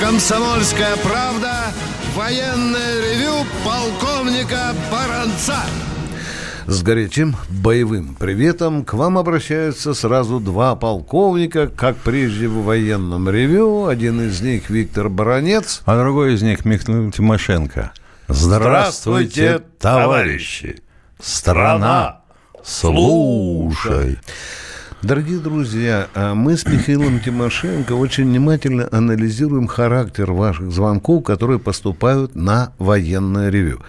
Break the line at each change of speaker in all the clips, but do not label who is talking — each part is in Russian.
«Комсомольская правда» военное ревю полковника Баранца.
С горячим боевым приветом к вам обращаются сразу два полковника, как прежде в военном ревю. Один из них Виктор Баранец,
а другой из них Михаил Тимошенко. Здравствуйте, товарищи! Страна, слушай!
Дорогие друзья, а мы с Михаилом Тимошенко очень внимательно анализируем характер ваших звонков, которые поступают на военное ревю.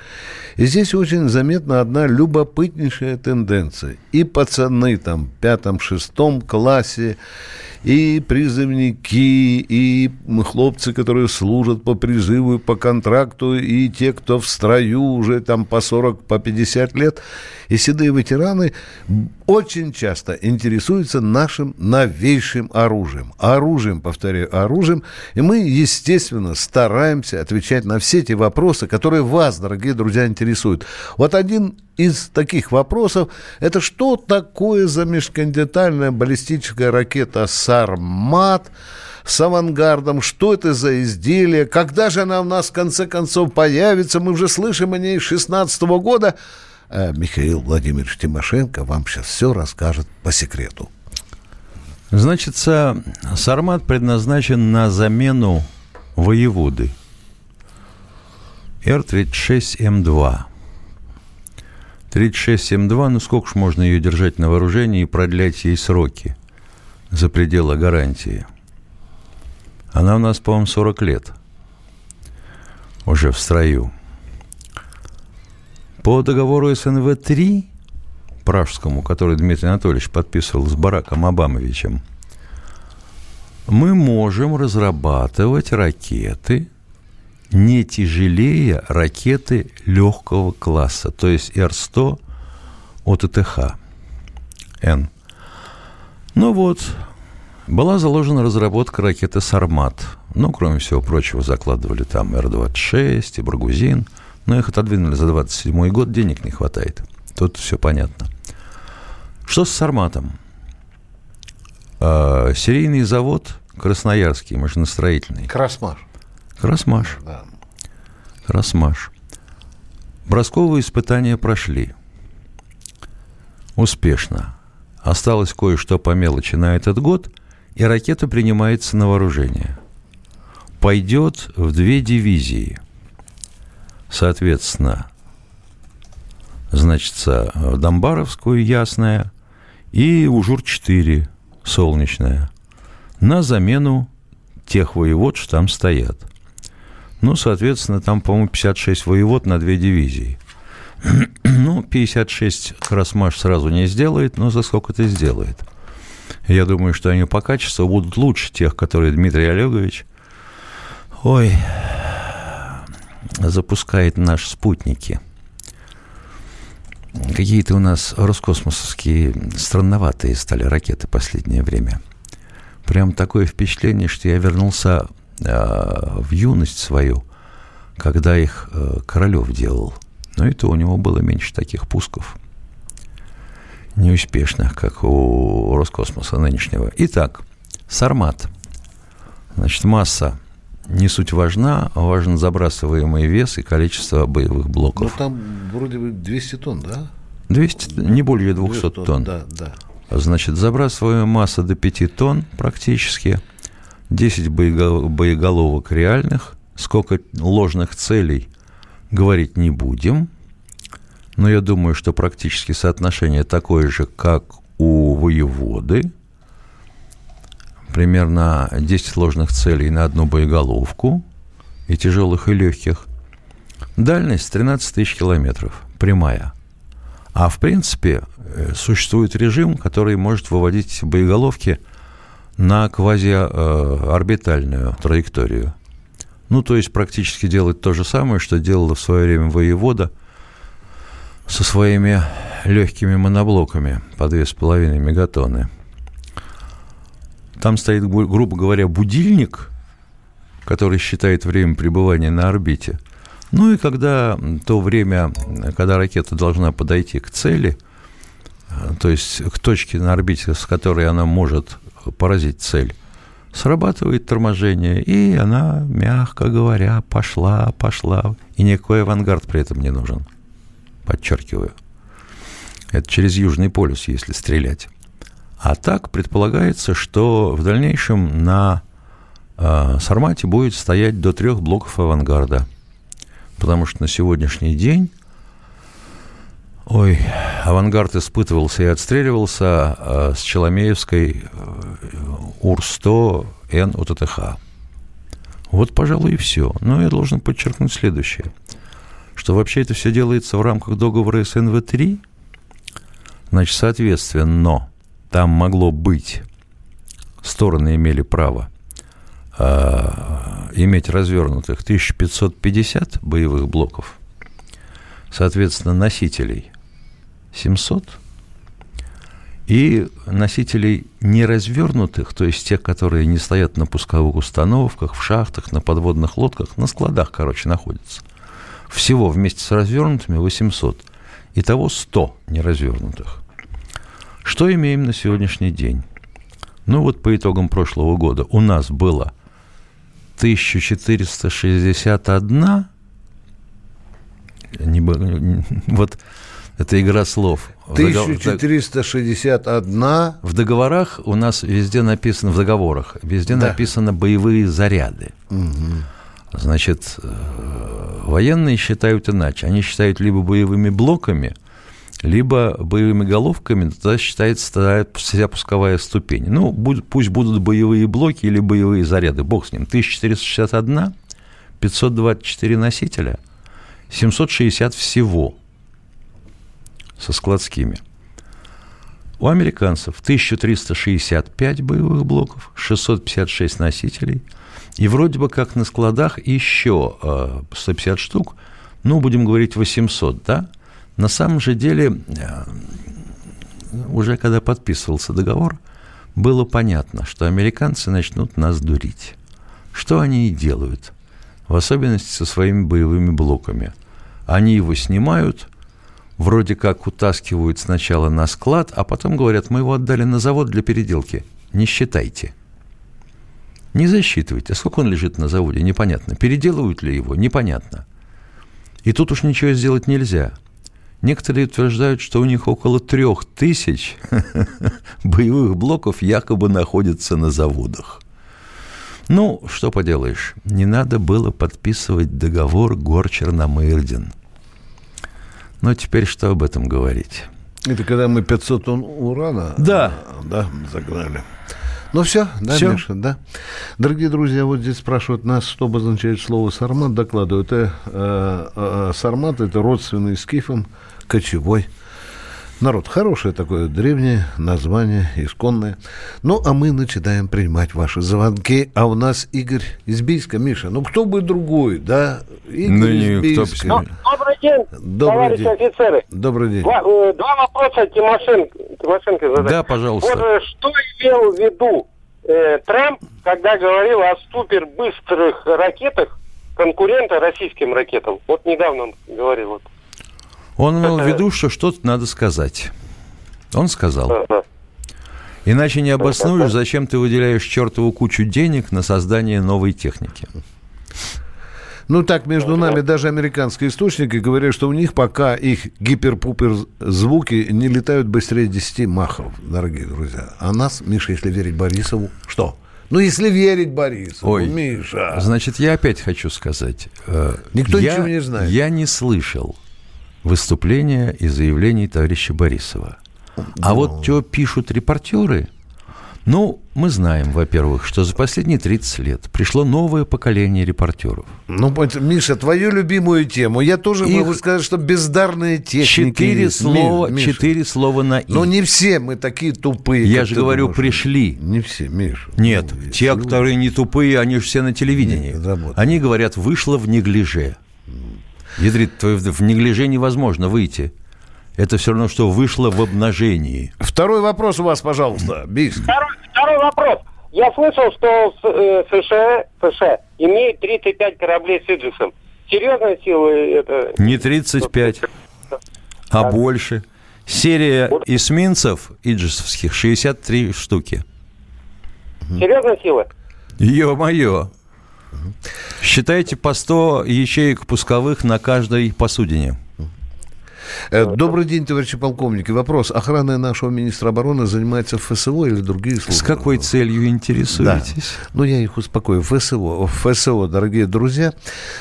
И здесь очень заметна одна любопытнейшая тенденция. И пацаны там в пятом-шестом классе, и призывники, и хлопцы, которые служат по призыву, по контракту, и те, кто в строю уже там по 40, по 50 лет, и седые ветераны очень часто интересуются нашим новейшим оружием. Оружием, повторяю, оружием. И мы, естественно, стараемся отвечать на все эти вопросы, которые вас, дорогие друзья, интересуют. Вот один из таких вопросов – это что такое за межконтинентальная баллистическая ракета «Сармат», с авангардом, что это за изделие, когда же она у нас в конце концов появится, мы уже слышим о ней с 16 года. А Михаил Владимирович Тимошенко вам сейчас все расскажет по секрету.
Значит, Сармат предназначен на замену воеводы Р-36М2. 3672, ну сколько ж можно ее держать на вооружении и продлять ей сроки за пределы гарантии? Она у нас, по-моему, 40 лет уже в строю. По договору СНВ-3 пражскому, который Дмитрий Анатольевич подписывал с Бараком Обамовичем, мы можем разрабатывать ракеты не тяжелее ракеты легкого класса, то есть Р-100 от ИТХ. Н. Ну вот, была заложена разработка ракеты «Сармат». Ну, кроме всего прочего, закладывали там Р-26 и «Баргузин». Но их отодвинули за 27 год, денег не хватает. Тут все понятно. Что с «Сарматом»? Э, серийный завод Красноярский, машиностроительный.
Красмаш.
Красмаш. Да. Красмаш. Бросковые испытания прошли. Успешно. Осталось кое-что по мелочи на этот год, и ракета принимается на вооружение. Пойдет в две дивизии. Соответственно, значит, в Домбаровскую Ясная и Ужур-4 Солнечная на замену тех воевод, что там стоят – ну, соответственно, там, по-моему, 56 воевод на две дивизии. ну, 56 Красмаш сразу не сделает, но за сколько это сделает? Я думаю, что они по качеству будут лучше тех, которые Дмитрий Олегович, ой, запускает наши спутники. Какие-то у нас роскосмосовские странноватые стали ракеты последнее время. Прям такое впечатление, что я вернулся в юность свою, когда их э, Королев делал. Но это у него было меньше таких пусков. Неуспешных, как у Роскосмоса нынешнего. Итак, Сармат. Значит, масса не суть важна, важен забрасываемый вес и количество боевых блоков.
Ну, там вроде бы 200 тонн, да?
200, не более 200 тонн. тонн.
Да, да.
Значит, забрасываемая масса до 5 тонн практически – 10 боеголовок реальных, сколько ложных целей говорить не будем, но я думаю, что практически соотношение такое же, как у воеводы, примерно 10 ложных целей на одну боеголовку, и тяжелых, и легких. Дальность 13 тысяч километров, прямая. А в принципе э, существует режим, который может выводить боеголовки – на квазиорбитальную траекторию. Ну, то есть практически делать то же самое, что делала в свое время воевода со своими легкими моноблоками по 2,5 мегатонны. Там стоит, грубо говоря, будильник, который считает время пребывания на орбите. Ну и когда то время, когда ракета должна подойти к цели, то есть к точке на орбите, с которой она может поразить цель. срабатывает торможение, и она, мягко говоря, пошла, пошла. И никакой авангард при этом не нужен. Подчеркиваю. Это через Южный полюс, если стрелять. А так предполагается, что в дальнейшем на э, Сармате будет стоять до трех блоков авангарда. Потому что на сегодняшний день Ой, авангард испытывался и отстреливался э, с Челомеевской э, УР-100 Н УТТХ. Вот, пожалуй, и все. Но я должен подчеркнуть следующее, что вообще это все делается в рамках договора СНВ-3, значит, соответственно, там могло быть, стороны имели право э, иметь развернутых 1550 боевых блоков, соответственно, носителей 700, и носителей неразвернутых, то есть тех, которые не стоят на пусковых установках, в шахтах, на подводных лодках, на складах, короче, находятся. Всего вместе с развернутыми 800. Итого 100 неразвернутых. Что имеем на сегодняшний день? Ну вот по итогам прошлого года у нас было 1461 не, вот это игра слов.
1461.
В договорах у нас везде написано, в договорах, везде да. написано боевые заряды. Угу. Значит, э, военные считают иначе. Они считают либо боевыми блоками, либо боевыми головками, тогда считается вся пусковая ступень. Ну, пусть будут боевые блоки или боевые заряды, бог с ним. 1461, 524 носителя, 760 всего – со складскими. У американцев 1365 боевых блоков, 656 носителей, и вроде бы как на складах еще 150 э, штук, ну, будем говорить, 800, да? На самом же деле, э, уже когда подписывался договор, было понятно, что американцы начнут нас дурить. Что они и делают, в особенности со своими боевыми блоками. Они его снимают, вроде как утаскивают сначала на склад, а потом говорят, мы его отдали на завод для переделки. Не считайте. Не засчитывайте. А сколько он лежит на заводе? Непонятно. Переделывают ли его? Непонятно. И тут уж ничего сделать нельзя. Некоторые утверждают, что у них около трех тысяч боевых блоков якобы находятся на заводах. Ну, что поделаешь, не надо было подписывать договор Гор-Черномырдин – но теперь что об этом говорить?
Это когда мы 500 тонн урана
да.
Да, загнали. Ну все, да, все? Миша, да. Дорогие друзья, вот здесь спрашивают нас, что обозначает слово «сармат», докладывают. Это, э, э, «Сармат» – это родственный скифом кочевой Народ, хорошее такое древнее название, исконное. Ну, а мы начинаем принимать ваши звонки. А у нас Игорь из Бийска. Миша, ну кто бы другой, да? Игорь
ну, из Бийска.
Ну, добрый день, добрый товарищи день. офицеры.
Добрый день.
Два, э, два вопроса Тимошенко, Тимошенко задать.
Да, пожалуйста.
Вот э, что имел в виду э, Трамп, когда говорил о супербыстрых ракетах конкурента российским ракетам? Вот недавно он говорил. Вот.
Он имел в виду, что что-то надо сказать. Он сказал. Иначе не обоснуешь, зачем ты выделяешь чертову кучу денег на создание новой техники.
Ну, так, между нами даже американские источники говорят, что у них пока их гиперпупер звуки не летают быстрее 10 махов, дорогие друзья. А нас, Миша, если верить Борисову, что? Ну, если верить Борисову, Ой, Миша.
Значит, я опять хочу сказать.
Э, Никто я, ничего не знает.
Я не слышал выступления и заявлений товарища Борисова. А вот что пишут репортеры, ну, мы знаем, во-первых, что за последние 30 лет пришло новое поколение репортеров.
Ну, Миша, твою любимую тему. Я тоже Их могу сказать, что бездарные техники.
Четыре слова, Миша. четыре слова на «и».
Но не все мы такие тупые.
Я же говорю, думаешь. пришли.
Не все, Миша.
Нет, ну, те, люди. которые не тупые, они же все на телевидении. Нет, они говорят, вышло в неглиже. Ядрит, в неглиже невозможно выйти. Это все равно, что вышло в обнажении.
Второй вопрос у вас, пожалуйста, Бийск.
Второй, второй вопрос. Я слышал, что США, США имеет 35 кораблей с Иджисом. Серьезная сила это?
Не 35, а больше. Серия эсминцев иджисовских 63 штуки.
Серьезная сила?
Ё-моё. Считайте по 100 ячеек пусковых на каждой посудине.
Э, добрый день, товарищи полковники. Вопрос. Охраной нашего министра обороны занимается ФСО или другие службы?
С какой целью интересуетесь?
Да. Ну, я их успокою. ФСО, ФСО, дорогие друзья.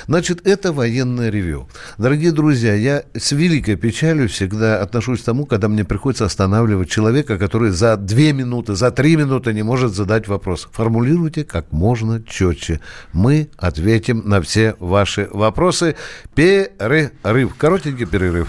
Значит, это военное ревю. Дорогие друзья, я с великой печалью всегда отношусь к тому, когда мне приходится останавливать человека, который за две минуты, за три минуты не может задать вопрос. Формулируйте как можно четче. Мы ответим на все ваши вопросы. Перерыв. Коротенький перерыв.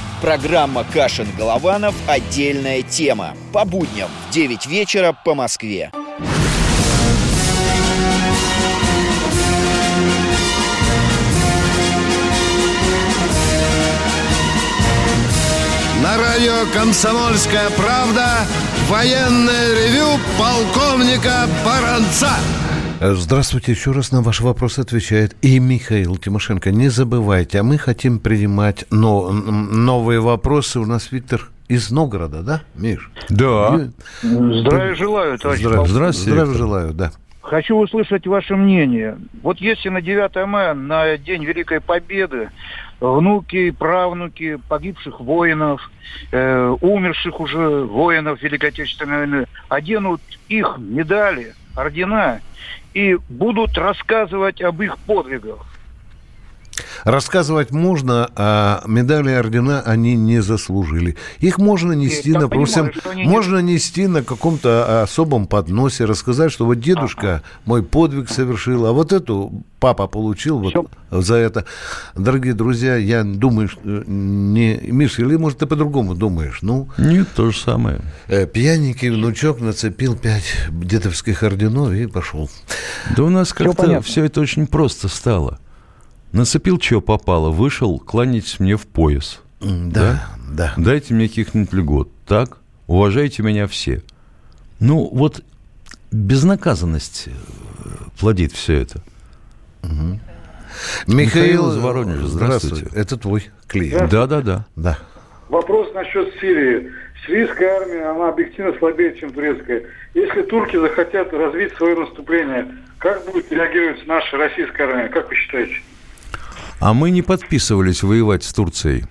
Программа «Кашин-Голованов. Отдельная тема». По будням в 9 вечера по Москве.
На радио «Комсомольская правда» военное ревю полковника Баранца.
Э, Здравствуйте, еще раз на ваш вопрос отвечает и Михаил Тимошенко. Не забывайте, а мы хотим принимать но- новые вопросы. У нас Виктор из Новгорода, да, Миш?
Да.
Здравия желаю, товарищ
Здравия.
Здравствуйте,
Здравия желаю, да.
Хочу услышать ваше мнение. Вот если на 9 мая, на День Великой Победы, внуки правнуки погибших воинов, э, умерших уже воинов Великой Отечественной войны, оденут их медали, ордена и будут рассказывать об их подвигах.
Рассказывать можно, а медали и ордена они не заслужили. Их можно нести,
Я они не-
можно нести на каком-то особом подносе, рассказать, что вот дедушка мой подвиг совершил, а вот эту папа получил вот за это. Дорогие друзья, я думаю, что э, не... Миша, или, может, ты по-другому думаешь? Ну,
Нет, то же самое.
э, пьяненький внучок нацепил пять дедовских орденов и пошел.
Да у нас как-то
понятно.
все это очень просто стало. Нацепил, что попало, вышел, кланяйтесь мне в пояс.
М, Да, да.
Дайте мне каких-нибудь льгот. Так? Уважайте меня все. Ну, вот безнаказанность э, плодит все это. Михаил из Воронежа, здравствуйте.
Это твой клиент.
Да-да-да.
Да.
Вопрос насчет Сирии. Сирийская армия, она объективно слабее, чем турецкая. Если турки захотят развить свое наступление, как будет реагировать наша российская армия? Как вы считаете?
А мы не подписывались воевать с Турцией.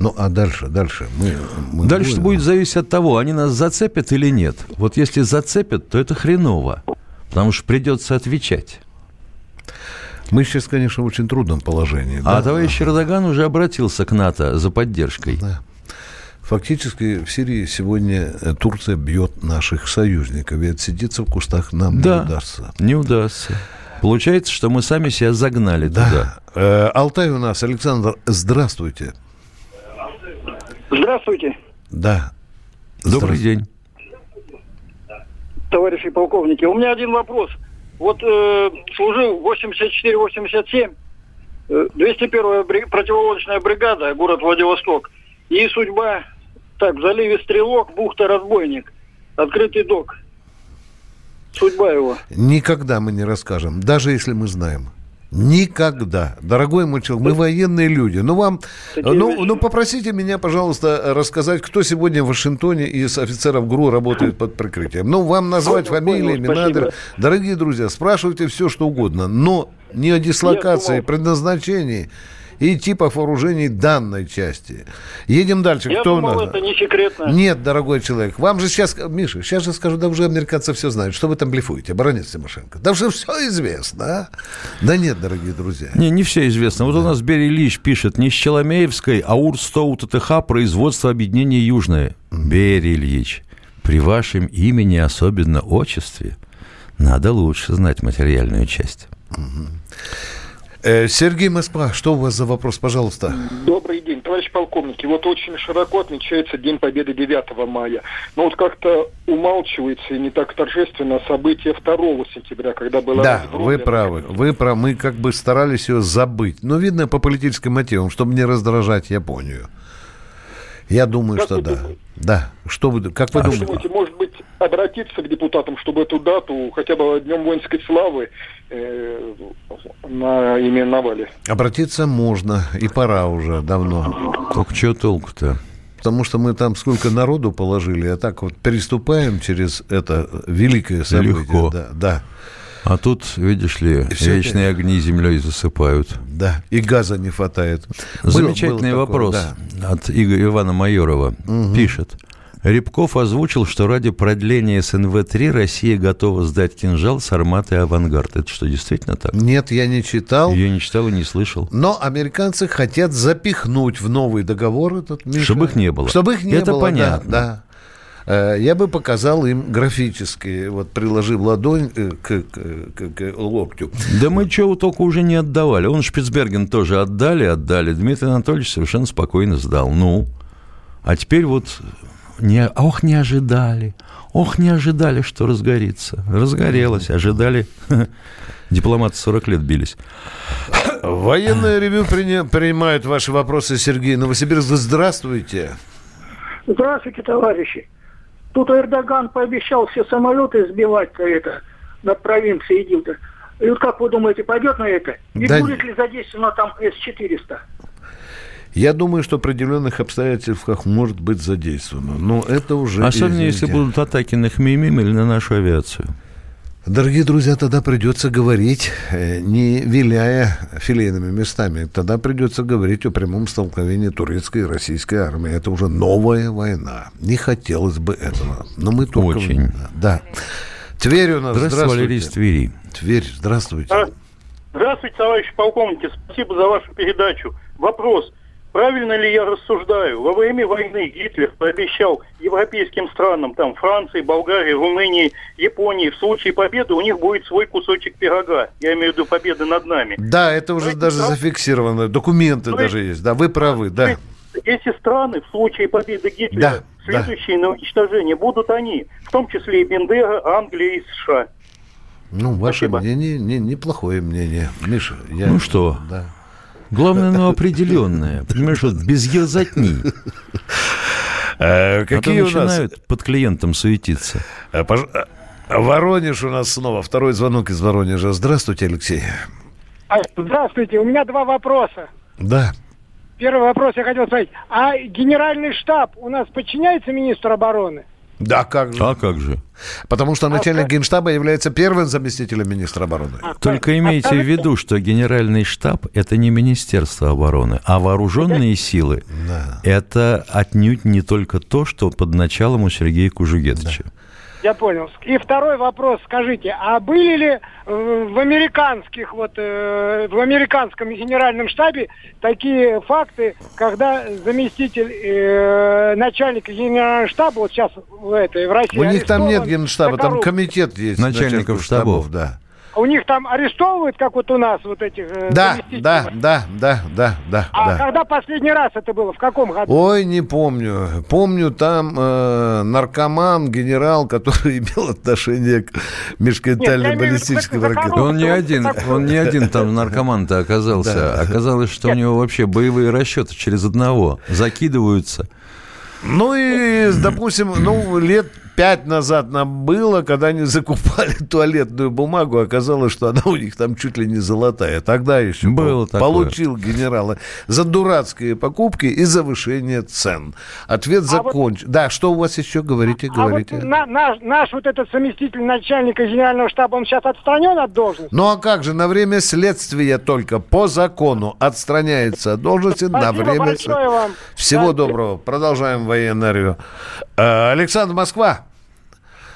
Ну, а дальше, дальше. Мы, мы
Дальше
будем.
будет зависеть от того, они нас зацепят или нет. Вот если зацепят, то это хреново. Потому что придется отвечать.
Мы сейчас, конечно, в очень трудном положении.
А
да.
товарищ Эрдоган уже обратился к НАТО за поддержкой.
Да. Фактически в Сирии сегодня э, Турция бьет наших союзников, и отсидеться в кустах нам
Да.
не удастся.
Не удастся. Получается, что мы сами себя загнали туда.
Да. Э, Алтай у нас. Александр, здравствуйте.
Здравствуйте,
Да.
Добрый
Здравствуйте.
день.
товарищи полковники. У меня один вопрос. Вот э, служил 84-87, э, 201-я бри- противолодочная бригада, город Владивосток. И судьба, так, в заливе Стрелок, бухта Разбойник, открытый док. Судьба его.
Никогда мы не расскажем, даже если мы знаем. Никогда. Дорогой мой человек, мы военные люди. Ну, вам, ну, ну, попросите меня, пожалуйста, рассказать, кто сегодня в Вашингтоне из офицеров ГРУ работает под прикрытием. Ну, вам назвать
Понял,
фамилии, имена. адреса. Дорогие друзья, спрашивайте все, что угодно, но не о дислокации,
думал-
предназначении и типах вооружений данной части. Едем дальше.
Я
кто
думал,
у нас?
это не секретно.
Нет, дорогой человек, вам же сейчас, Миша, сейчас же скажу, да уже американцы все знают, что вы там блефуете, баронец Тимошенко. Да уже все известно, а? Да нет, дорогие друзья.
Не, не все известно. Вот у нас Берий Ильич пишет, не с Челомеевской, а Урстоу ТТХ производство объединения Южное. Берий Ильич, при вашем имени, особенно отчестве, надо лучше знать материальную часть.
Э, Сергей Москва, что у вас за вопрос, пожалуйста?
Добрый день, товарищ полковник. Вот очень широко отмечается День Победы 9 мая. Но вот как-то умалчивается и не так торжественно событие 2 сентября, когда было...
Да, вы правы. Вы правы. Мы как бы старались ее забыть. Но видно по политическим мотивам, чтобы не раздражать Японию. Я думаю,
Как
что да.
думаете?
Да. Что вы, как вы
А
думаете?
может обратиться к депутатам, чтобы эту дату хотя бы Днем воинской славы э, наименовали?
Обратиться можно, и пора уже давно.
Только что толку-то?
Потому что мы там сколько народу положили, а так вот переступаем через это великое событие.
Легко.
Да, да,
А тут, видишь ли,
всё
вечные огни землей засыпают.
да. И газа не хватает.
Замечательный
было такое,
вопрос
да.
от Игоря Ивана Майорова. Пишет. Рябков озвучил, что ради продления СНВ-3 Россия готова сдать кинжал с арматой «Авангард». Это что, действительно так?
Нет, я не читал.
Я не читал и не слышал.
Но американцы хотят запихнуть в новый договор этот, Миша.
Чтобы их не было.
Чтобы их не
Это
было, да,
понятно.
Да, Э, Я бы показал им графически, вот приложив ладонь э, к, к- к- к локтю.
Да мы чего только уже не отдавали. Он Шпицберген тоже отдали, отдали. Дмитрий Анатольевич совершенно спокойно сдал. Ну, а теперь вот... Не, ох, не ожидали. Ох, не ожидали, что разгорится. Разгорелось. Ожидали. Дипломаты 40 лет бились.
Военное ревю принимает ваши вопросы, Сергей Новосибирск. Здравствуйте.
Здравствуйте, товарищи. Тут Эрдоган пообещал все самолеты сбивать-то это над провинцией Идил-то. И вот как вы думаете, пойдет на это? И
Да
будет ли задействовано там С-400?
Я думаю, что в определенных обстоятельствах может быть задействовано. Но это уже...
Особенно, если
извините.
будут атаки на Хмеймим или на нашу авиацию.
Дорогие друзья, тогда придется говорить, э, не виляя филейными местами. Тогда придется говорить о прямом столкновении турецкой и российской армии. Это уже новая война. Не хотелось бы этого. Но мы только...
Очень.
Да. Тверь у нас.
Здравствуйте, Валерий из Твери.
Тверь, здравствуйте.
А, Здравствуйте, товарищи полковники. Спасибо за вашу передачу. Вопрос. Правильно ли я рассуждаю? Во время войны Гитлер пообещал европейским странам, там Франции, Болгарии, Румынии, Японии, в случае победы у них будет свой кусочек пирога. Я имею в виду победы над нами.
Да, это уже даже зафиксировано. Документы
То
даже есть. Да, вы правы, да.
Эти страны в случае победы Гитлера,
Да,
следующие на уничтожение, будут они, в том числе и Бендера, Англия и США.
Ну, ваше мнение не, неплохое мнение. Миша, я...
Ну что?
Да.
Главное, оно определенное. Понимаешь, вот без ерзатни.
Э, Какие
а
у нас...
под клиентом суетиться.
Э, пож- э, Воронеж у нас снова. Второй звонок из Воронежа. Здравствуйте, Алексей.
А, Здравствуйте, у меня два вопроса.
Да.
Первый вопрос я хотел спросить. А генеральный штаб у нас подчиняется министру обороны?
Да, как же.
А как же?
Потому что начальник генштаба является первым заместителем министра обороны.
Только имейте в виду, что генеральный штаб – это не Министерство обороны, а вооруженные силы – это отнюдь не только то, что под началом у Сергея Кужугетовича.
Я понял. И второй вопрос, скажите, а были ли в американских вот э, в американском генеральном штабе такие факты, когда заместитель э, начальника генерального штаба вот сейчас в этой в России
У них там нет генштаба, там комитет есть.
Начальников штабов.
да.
У них там арестовывают, как вот у нас вот этих э,
Да, да, да, да, да, да,
А
да.
когда последний раз это было? В каком году?
Ой, не помню. Помню, там э, наркоман, генерал, который имел отношение к межконтинентальной баллистической ракете.
Он не один, он не один там наркоман-то оказался.
Да.
Оказалось, что у него вообще боевые расчеты через одного закидываются.
Ну и, допустим, ну, лет пять назад нам было, когда они закупали туалетную бумагу, оказалось, что она у них там чуть ли не золотая. Тогда еще
Было такое.
получил генерала за дурацкие покупки и завышение цен. Ответ закончен. Да, что у вас еще говорите,
А вот
говорите?
на- наш, наш вот этот заместитель начальника генерального штаба, он сейчас отстранен от должности?
Ну а как же, на время следствия только по закону отстраняется от должности на
Спасибо
время...
большое вам.
Всего доброго. Продолжаем военное ревю. Э, Александр Москва.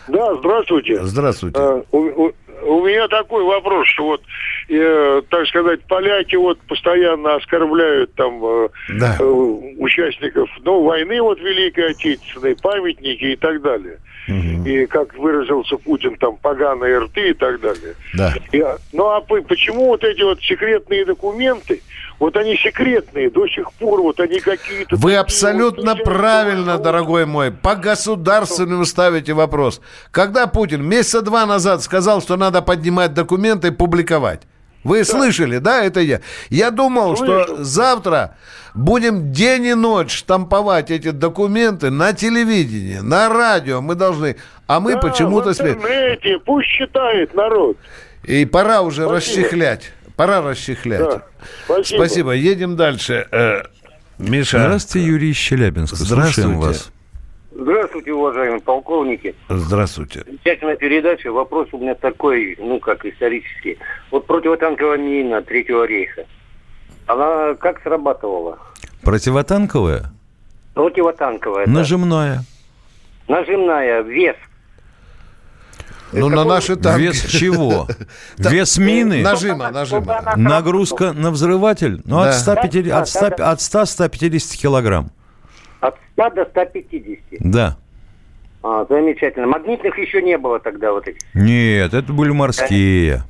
Да, здравствуйте.
Здравствуйте.
Э, у, у- у меня такой вопрос, что вот, э, так сказать, поляки вот постоянно оскорбляют там э,
Да.
э, участников, ну, войны вот Великой Отечественной, памятники и так далее. и, как выразился Путин, там поганые рты и так далее.
Да.
И, ну а по- почему вот эти вот секретные документы, вот они секретные до сих пор, вот они какие-то...
Вы
такие
абсолютно
вот,
правильно, дорогой мой, по государственному ставите вопрос. Когда Путин месяца два назад сказал, что надо поднимать документы и публиковать, вы слышали, да, это я? Я думал, что завтра будем день и ночь штамповать эти документы на телевидении, на радио. Мы должны, а мы
Да,
почему-то
в
след-
интернете, пусть считает народ.
И пора уже
Спасибо.
расчехлять. Пора расчехлять.
Да, спасибо.
Спасибо. Едем дальше. Э, Миша.
Здравствуйте, Юрий из Челябинска.
Здравствуйте.
Слушаем вас.
Здравствуйте, уважаемые полковники.
Здравствуйте.
Замечательная передача. Вопрос у меня такой, ну, как исторический. Вот противотанковая мина Третьего рейха, она как срабатывала?
Противотанковое?
Противотанковая. да.
Нажимное.
Нажимная, вес.
Ну, на наши танки.
Вес чего? Вес мины?
Нажима, нажима.
Нагрузка на взрыватель? Ну, от 150
Да,
от 100
да, да.
от 100-150 килограмм.
От 100 до 150.
Да.
А, замечательно. Магнитных еще не было тогда вот этих.
Нет, это были морские.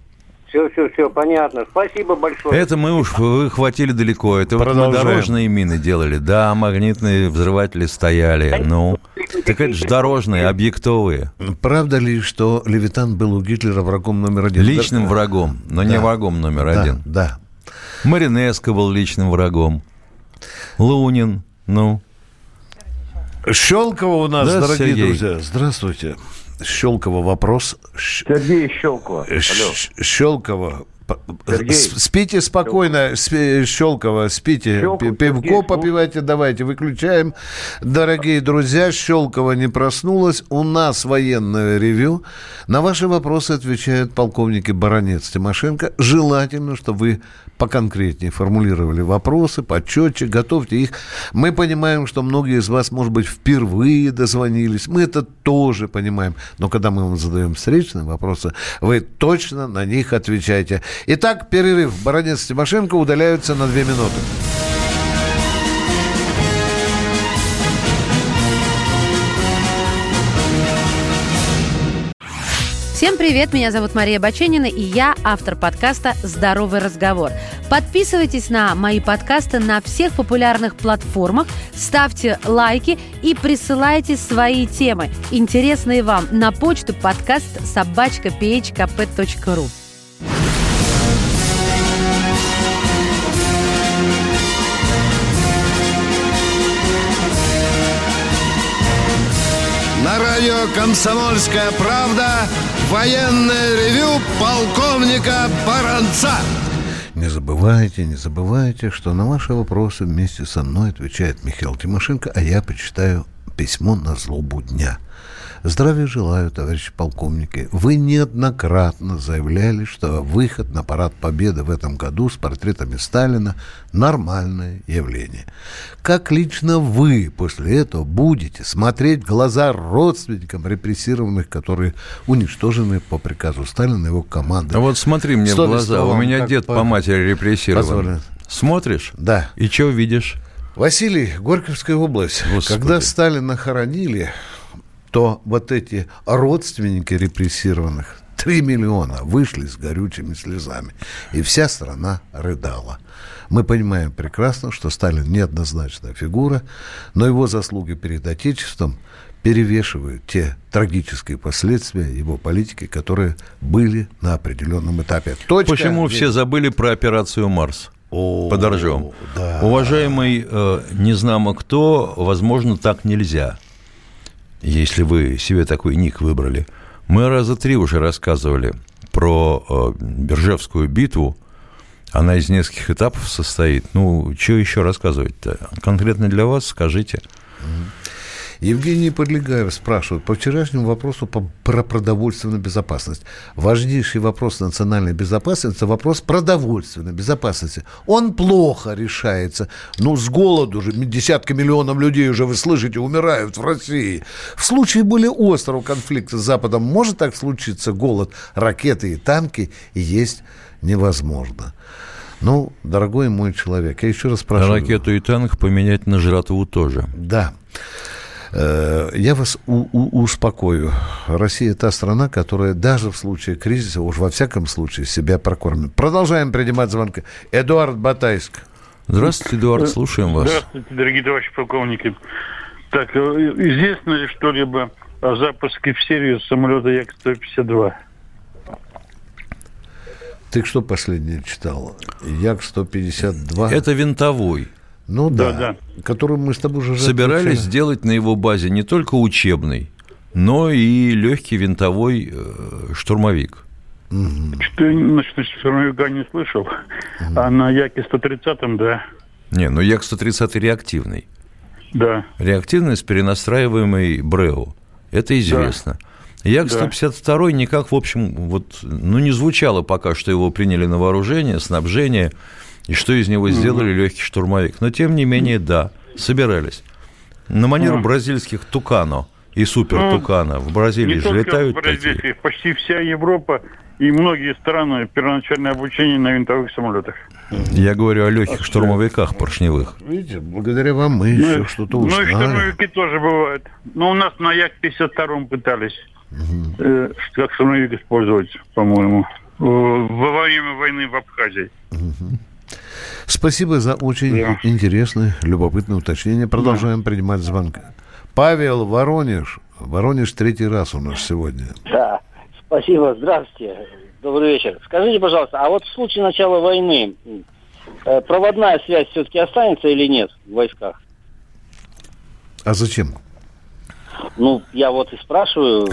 Все, все, все, понятно. Спасибо большое.
Это мы уж выхватили далеко. Это вот мы дорожные мины делали. Да, магнитные взрыватели стояли. Ну, так это же дорожные, объектовые.
Правда ли, что Левитан был у Гитлера врагом номер один?
Личным
Да.
врагом, но не
Да.
врагом номер
Да,
один.
Да.
Маринеско был личным врагом. Лунин, ну.
Щелкова у нас,
Да,
дорогие
Сергей.
друзья. Здравствуйте. Щелкова вопрос.
Сергей Щелкова.
Щелкова.
Сергей.
Спите спокойно, Щелкова, спите.
Щелков,
Пи- Пивко
Сергей,
попивайте, давайте, выключаем. Дорогие друзья, Щелкова не проснулась. У нас военное ревю. На ваши вопросы отвечают полковники Баранец Тимошенко. Желательно, чтобы вы поконкретнее формулировали вопросы, почетче, готовьте их. Мы понимаем, что многие из вас, может быть, впервые дозвонились. Мы это тоже понимаем. Но когда мы вам задаем встречные вопросы, вы точно на них отвечаете. Итак, перерыв. Баранец Тимошенко удаляются на две минуты.
Всем привет, меня зовут Мария Баченина, и я автор подкаста «Здоровый разговор». Подписывайтесь на мои подкасты на всех популярных платформах, ставьте лайки и присылайте свои темы, интересные вам, на почту подкаст собачка
радио «Комсомольская правда» военное ревю полковника Баранца.
Не забывайте, не забывайте, что на ваши вопросы вместе со мной отвечает Михаил Тимошенко, а я почитаю письмо на злобу дня. Здравия желаю, товарищи полковники. Вы неоднократно заявляли, что выход на парад Победы в этом году с портретами Сталина – нормальное явление. Как лично вы после этого будете смотреть в глаза родственникам репрессированных, которые уничтожены по приказу Сталина и его команды?
А вот смотри мне в
Совестно
глаза. У меня дед по матери репрессирован.
позволено?
Смотришь?
Да.
И что видишь?
Василий, Горьковская область.
Господи.
Когда Сталина хоронили, то вот эти родственники репрессированных, 3 миллиона, вышли с горючими слезами. И вся страна рыдала. Мы понимаем прекрасно, что Сталин неоднозначная фигура, но его заслуги перед Отечеством перевешивают те трагические последствия его политики, которые были на определенном этапе. Точка.
Почему все забыли про операцию «Марс»?
О,
Подожжем.
да.
Уважаемый э, незнамо кто, возможно, так нельзя, если вы себе такой ник выбрали. Мы раза три уже рассказывали про э, Биржевскую битву. Она из нескольких этапов состоит. Ну, что еще рассказывать-то? Конкретно для вас скажите.
Евгений Подлегаев спрашивает по вчерашнему вопросу по, про продовольственную безопасность. Важнейший вопрос национальной безопасности – это вопрос продовольственной безопасности. Он плохо решается. Ну, с голоду же десятки миллионов людей уже, вы слышите, умирают в России. В случае более острого конфликта с Западом может так случиться голод. Ракеты и танки есть невозможно. Ну, дорогой мой человек, я еще раз спрашиваю.
Ракету и танк поменять на жратву тоже.
Да. Э, я вас у- у- успокою. Россия та страна, которая даже в случае кризиса, уж во всяком случае, себя прокормит. Продолжаем принимать звонки. Эдуард Батайск.
Здравствуйте, Эдуард, слушаем вас.
Здравствуйте, дорогие товарищи полковники. Так, э, известно ли что-либо о запуске в серию самолета Як-152?
Ты что последнее читал? Як-152?
Это винтовой.
Ну да,
Да,
который мы с тобой уже...
Собирались
отмечали.
сделать на его базе не только учебный, но и легкий винтовой э, штурмовик.
Что я насчет штурмовика не слышал, а на Яке-130, да,
Не, ну Як-130 реактивный.
да.
Реактивный с перенастраиваемой БРЭО. Это известно. Як-152 никак, в общем, вот, ну, не звучало пока, что его приняли на вооружение, снабжение, и что из него сделали легкий штурмовик. Но, тем не менее, да, собирались. На манер
Мгм.
бразильских Тукано и Супер Тукано. В Бразилии
не
же летают
в
такие.
Бразилии, почти вся Европа и многие страны первоначальное обучение на винтовых самолетах.
Я говорю о легких штурмовиках поршневых.
Видите, благодаря вам мы
Ну,
еще что-то
ну и
узнали.
штурмовики тоже бывают. Но у нас на Як-52 пытались э, как штурмовик использовать, по-моему, э, во время войны в Абхазии.
Спасибо за очень
Да.
интересное, любопытное уточнение. Продолжаем принимать звонки. Павел Воронеж. Воронеж третий раз у нас сегодня.
Да, спасибо, здравствуйте, добрый вечер. Скажите, пожалуйста, а вот в случае начала войны э, проводная связь все-таки останется или нет в войсках?
А зачем?
Ну, я вот и спрашиваю.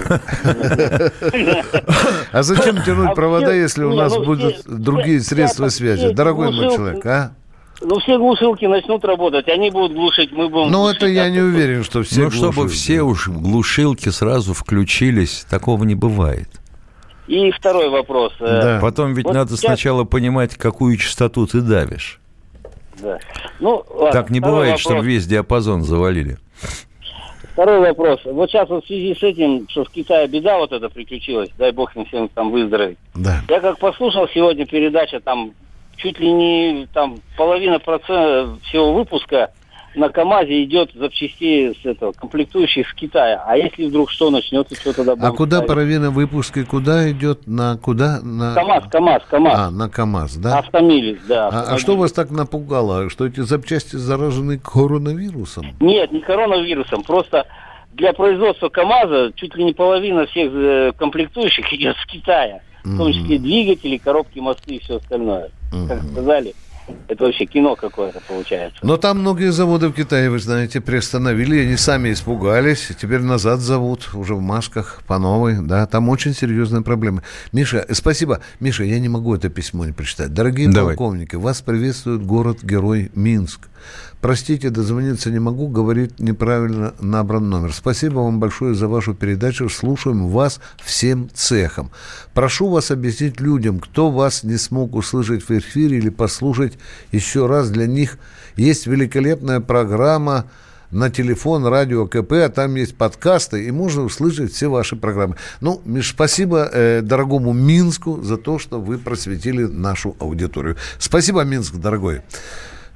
А зачем тянуть
А
провода, если у нас
ну,
будут другие средства связи? Дорогой мой
глушилки-
человек, а?
Ну, все глушилки начнут работать, они будут глушить, мы будем...
Ну, это я
а
не уверен, что все
ну, чтобы все уж глушилки сразу включились, такого не бывает.
И второй вопрос. э,
Потом ведь
вот
надо
сейчас-
сначала понимать, какую частоту ты давишь.
Да. Ну, ладно,
так не бывает,
вопрос.
чтобы весь диапазон завалили.
Второй вопрос. Вот сейчас вот в связи с этим, что в Китае беда вот эта приключилась, дай бог им всем там выздороветь.
Да.
Я как послушал сегодня передача, там чуть ли не там половина процента всего выпуска на КАМАЗе идет запчастей с этого, комплектующих с Китая. А если вдруг что начнется, что тогда
А
будут
куда
ставить?
половина выпуска, куда идет? На куда? На...
КАМАЗ, КАМАЗ, КАМАЗ.
А, на КАМАЗ, да?
Автомилис, да.
А, а что вас так напугало? Что эти запчасти заражены коронавирусом?
Нет, не коронавирусом, просто для производства КАМАЗа чуть ли не половина всех э, комплектующих идет с Китая. В том числе двигатели, коробки, мосты и все остальное. Как сказали, это вообще кино какое-то получается.
Но там многие заводы в Китае, вы знаете, приостановили, они сами испугались, теперь назад зовут, уже в масках, по новой, да, там очень серьезные проблемы. Миша, э, спасибо. Миша, я не могу это письмо не прочитать. Дорогие
Давай.
полковники, вас приветствует город-герой Минск. Простите, дозвониться не могу, говорит неправильно набран номер. Спасибо вам большое за вашу передачу. Слушаем вас всем цехом. Прошу вас объяснить людям, кто вас не смог услышать в эфире или послушать еще раз. Для них есть великолепная программа на телефон радио КП, а там есть подкасты, и можно услышать все ваши программы. Ну, Миш, спасибо э, дорогому Минску за то, что вы просветили нашу аудиторию. Спасибо, Минск, дорогой.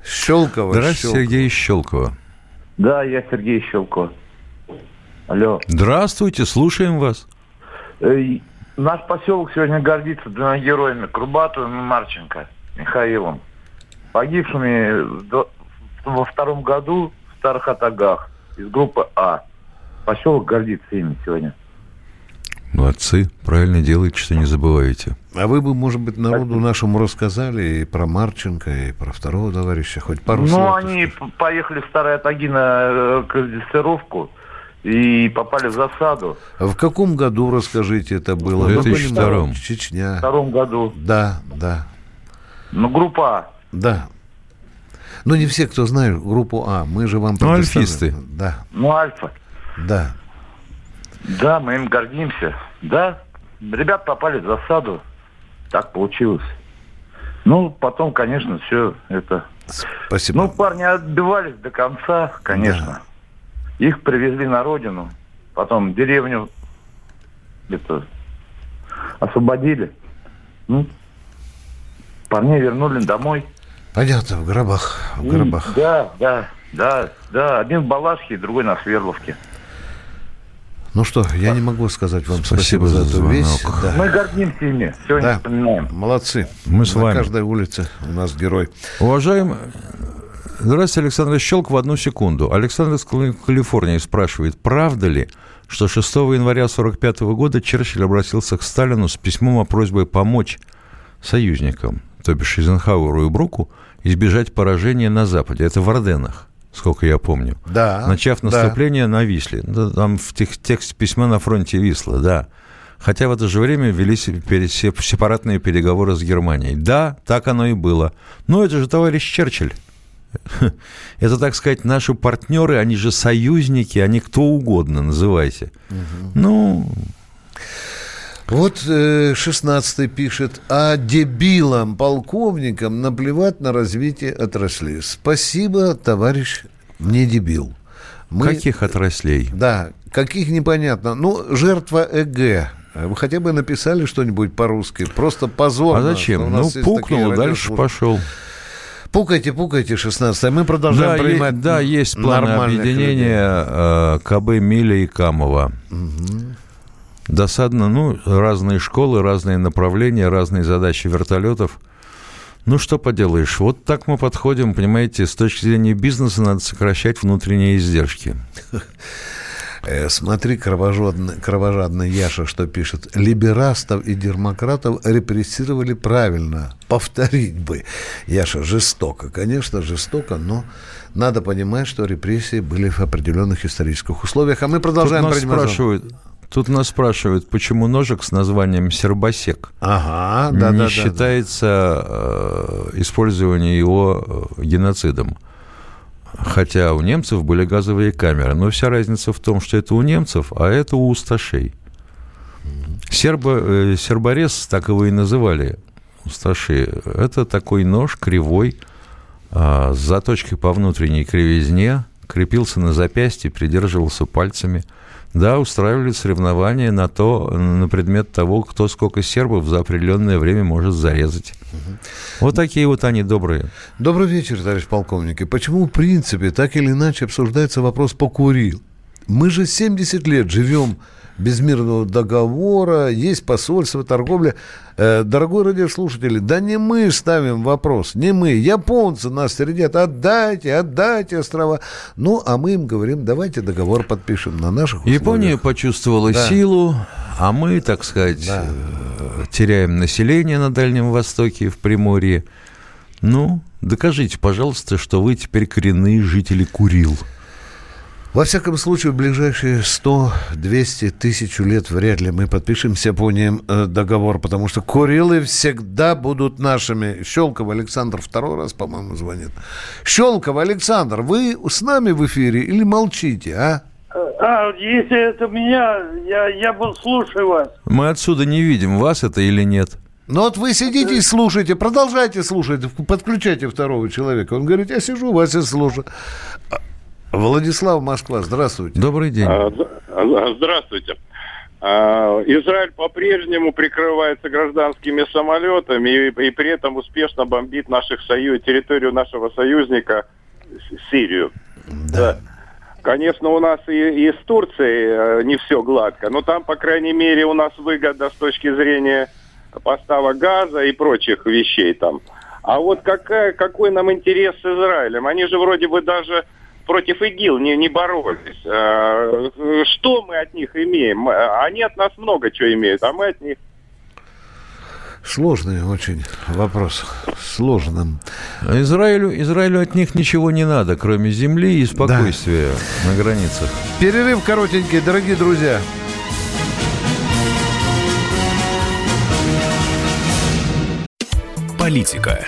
Щелково.
Здравствуйте,
Щелково.
Сергей Щелкова.
Да, я Сергей Щелко. Алло.
Здравствуйте, слушаем вас.
Э, Наш поселок сегодня гордится двумя героями, Курбатовым и Марченко, Михаилом, погибшими во втором году в Старых Атагах из группы А. Поселок гордится ими сегодня.
Молодцы, правильно делаете, что не забываете.
А вы бы, может быть, народу нашему рассказали и про Марченко, и про второго товарища, хоть пару
ну,
слов.
они п- поехали в Старые Атаги на э, кандидатировку и попали в засаду.
В каком году, расскажите, это было?
В
Ну,
2002.
понимаете, Чечня.
В втором году.
Да, да.
Ну, группа А.
Да. Ну, не все, кто знает группу А. Мы же вам
Ну, альфисты.
Да,
Ну, Альфа.
да.
Да, мы им гордимся. Да, ребят попали в засаду. Так получилось. Ну, потом, конечно, все это...
Спасибо.
Ну, парни отбивались до конца, конечно. Их привезли на родину. Потом деревню это освободили. Ну, парней вернули домой.
Понятно, в гробах. В
И-
гробах.
Да, да, да, да. Один в Балашке, другой на Свердловке.
Ну что, я не могу сказать вам
Спасибо
спасибо, за
за
эту
звонок.
вещь. Да.
Мы гордимся ими. Сегодня
Да.
вспоминаем.
Молодцы.
Мы с
На
вами.
каждой улице у нас герой.
Уважаемый... Здравствуйте, Александр Щелк, в одну секунду. Александр из Кали- Калифорнии спрашивает, правда ли, что 6 января 1945 года Черчилль обратился к Сталину с письмом о просьбе помочь союзникам, то бишь Эйзенхауэру и Бруку, избежать поражения на Западе. Это в Орденах, сколько я помню.
Да.
Начав
да.
наступление на Висле. Да, Там в тех- тексте письма на фронте Висла, да. Хотя в это же время велись сепаратные переговоры с Германией. Да, так оно и было. Но это же товарищ Черчилль. Это, так сказать, наши партнеры, они же союзники, они кто угодно, называйте. Ну,
Вот э, 16 пишет, а дебилам, полковникам наплевать на развитие отрасли. Спасибо, товарищ не дебил. Мы-
каких отраслей?
Да, каких непонятно. Ну, жертва ЭГ. Вы хотя бы написали что-нибудь по-русски. Просто позор.
А зачем? Ну, пукнул, дальше пошел.
Пукайте, пукайте, 16 Мы продолжаем
Да,
принимать
е- да, есть планы объединения э, КБ Миля и Камова. Досадно, ну, разные школы, разные направления, разные задачи вертолетов. Ну, что поделаешь, вот так мы подходим, понимаете, с точки зрения бизнеса надо сокращать внутренние издержки.
Э, Смотри, кровожадный, кровожадный Яша, что пишет. Либерастов и демократов репрессировали правильно. Повторить бы. Яша, жестоко. Конечно, жестоко, но надо понимать, что репрессии были в определенных исторических условиях. А мы продолжаем
тут нас спрашивают, тут нас спрашивают, почему ножик с названием сербосек
Ага, да,
не
да, да,
считается э, использование его э, геноцидом. Хотя у немцев были газовые камеры. Но вся разница в том, что это у немцев, а это у усташей. Сербо, э, серборез, так его и называли, усташи. Это такой нож кривой, а, с заточкой по внутренней кривизне, крепился на запястье, придерживался пальцами. Да, устраивали соревнования на, то, на предмет того, кто сколько сербов за определенное время может зарезать. Вот такие вот они добрые.
Добрый вечер, товарищ полковник. И почему, в принципе, так или иначе обсуждается вопрос покурил? Мы же 70 лет живем без мирного договора, есть посольство, торговля. Э, дорогой радиослушатели, да не мы ставим вопрос, не мы. Японцы нас сердят, отдайте, отдайте острова. Ну, а мы им говорим, давайте договор подпишем на наших условиях.
Япония почувствовала
Да.
силу, а мы, так сказать,
Да.
э, теряем население на Дальнем Востоке, в Приморье. Ну, докажите, пожалуйста, что вы теперь коренные жители Курил.
Во всяком случае, в ближайшие 100, 200, тысячу лет вряд ли мы подпишем с Японией э, договор, потому что Курилы всегда будут нашими. Щелков Александр второй раз, по-моему, звонит. Щелков Александр, вы с нами в эфире или молчите, а?
А, если это меня, я, я был слушаю вас.
Мы отсюда не видим, вас это или нет.
Ну вот вы сидите и слушаете, продолжайте слушать, подключайте второго человека. Он говорит, я сижу, вас и слушаю. Владислав, Москва, здравствуйте.
Добрый день.
А, а, Здравствуйте. А, Израиль по-прежнему прикрывается гражданскими самолетами и, и при этом успешно бомбит наших сою... территорию нашего союзника Сирию. Да. Конечно, у нас и, и с Турцией э, не все гладко, но там, по крайней мере, у нас выгода с точки зрения поставок газа и прочих вещей там. А вот какая, какой нам интерес с Израилем? Они же вроде бы даже против ИГИЛ не, не боролись. Э, Что мы от них имеем? Э, Они от нас много чего имеют, а мы от них
Сложный очень вопрос. Сложным.
Израилю, Израилю от них ничего не надо, кроме земли и спокойствия на границах.
Перерыв коротенький, дорогие друзья.
Политика.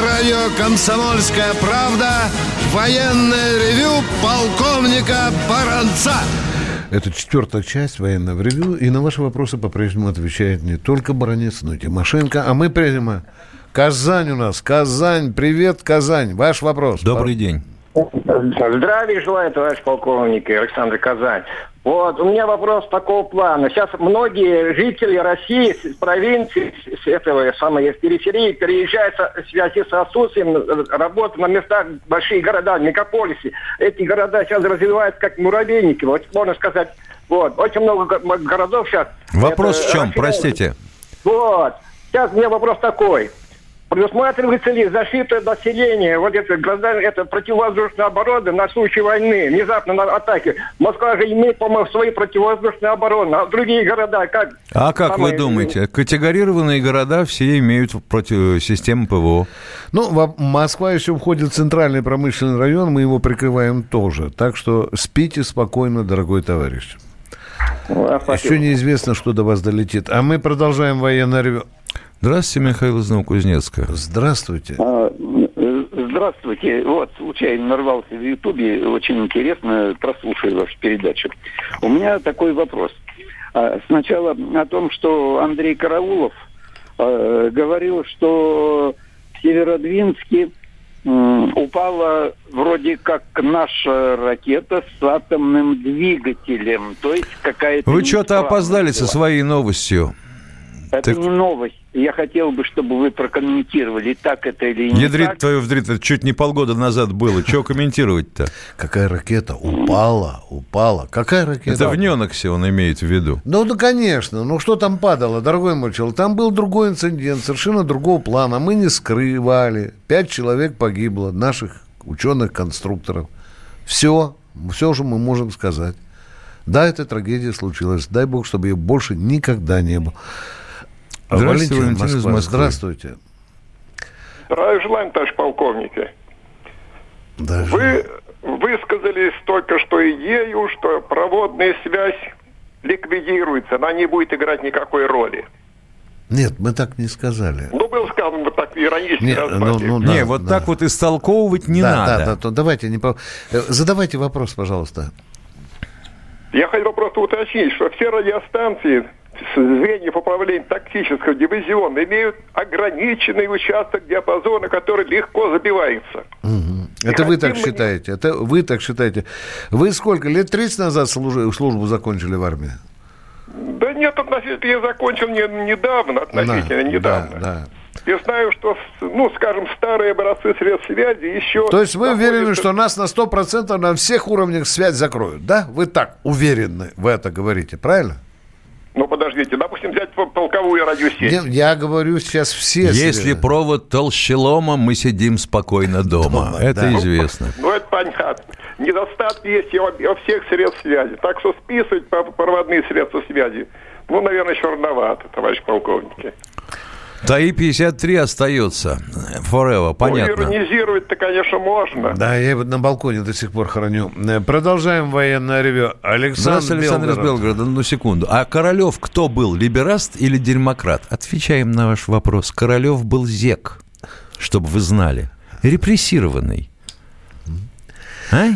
На
радио «Комсомольская правда» военное ревю полковника Баранца. Это четвертая часть военного ревю. И на ваши вопросы по-прежнему отвечает не только Баранец, но и Тимошенко. А мы прямо... Казань у нас. Казань. Привет, Казань. Ваш вопрос.
Добрый день.
Здравия желаю, товарищ полковник Александр Казань. Вот, у меня вопрос такого плана. Сейчас многие жители России с провинции, с этого самой периферии, переезжают в связи с отсутствием работы на местах, большие города, мегаполисы. Эти города сейчас развиваются как муравейники, вот, можно сказать. Вот, очень много городов сейчас.
Вопрос в чем, простите?
Вот. Сейчас у меня вопрос такой. Предусматривается ли защита населения, вот это, это противовоздушная оборона на случай войны, внезапно на атаке? Москва же имеет, по-моему, свои противовоздушные обороны, а другие города как?
А как самые... вы думаете? Категорированные города все имеют против системы ПВО.
Ну, Москва еще входит в центральный промышленный район, мы его прикрываем тоже. Так что спите спокойно, дорогой товарищ. Ну, еще неизвестно, что до вас долетит. А мы продолжаем военное ревю.
Здравствуйте, Михаил из Новокузнецка.
Здравствуйте.
А, здравствуйте. Вот, случайно нарвался в Ютубе. Очень интересно, прослушаю вашу передачу. У меня такой вопрос. А, сначала о том, что Андрей Караулов а, говорил, что в Северодвинске упала вроде как наша ракета с атомным двигателем. То есть какая-то...
Вы что-то опоздали со своей новостью.
Это так... не новость. Я хотел бы, чтобы вы прокомментировали, так это или не
Ядрит
так.
твою вдрит, это чуть не полгода назад было. Чего комментировать-то?
Какая ракета? Упала, упала. Какая ракета?
Это в Неноксе он имеет в виду.
Ну, да, конечно. Ну, что там падало, дорогой мой человек? Там был другой инцидент, совершенно другого плана. Мы не скрывали. Пять человек погибло, наших ученых-конструкторов. Все, все же мы можем сказать. Да, эта трагедия случилась. Дай бог, чтобы ее больше никогда не было.
Здравствуйте, Валентин, Валентин из Москвы.
Здравствуйте.
Здравия желаем, товарищ полковники.
Даже...
Вы высказались только что идею, что проводная связь ликвидируется, она не будет играть никакой роли.
Нет, мы так не сказали.
Ну, был сказано вот так иронически.
Не, ну, ну, да, не вот да. так вот истолковывать не
да,
надо.
Да, да, то давайте не... Э, задавайте вопрос, пожалуйста.
Я хотел просто уточнить, что все радиостанции звеньев управления тактического дивизиона имеют ограниченный участок диапазона, который легко забивается.
Угу. Это вы так мы... считаете? Это вы так считаете? Вы сколько? Лет 30 назад службу, службу закончили в армии?
Да нет, относительно я закончил не, недавно, относительно
да,
недавно.
Да, да.
Я знаю, что, ну, скажем, старые образцы средств связи еще...
То есть вы находятся... уверены, что нас на 100% на всех уровнях связь закроют, да? Вы так уверены в это говорите, правильно?
Ну, подождите, допустим, взять полковую радиосеть.
Я, я говорю сейчас все.
Если
серьезно.
провод толщелома, мы сидим спокойно дома. дома это да. известно.
Ну, ну, это понятно. Недостатки есть во, во всех средств связи. Так что списывать проводные средства связи, ну, наверное, еще рановато, товарищ полковники.
ТАИ-53 остается. Forever, понятно.
Ну, иронизировать-то, конечно, можно.
Да, я его на балконе до сих пор храню. Э, продолжаем военное ревю. Александр
Александр из Белгорода. Ну, секунду. А Королев кто был, либераст или демократ? Отвечаем на ваш вопрос. Королев был зек, чтобы вы знали. Репрессированный. А?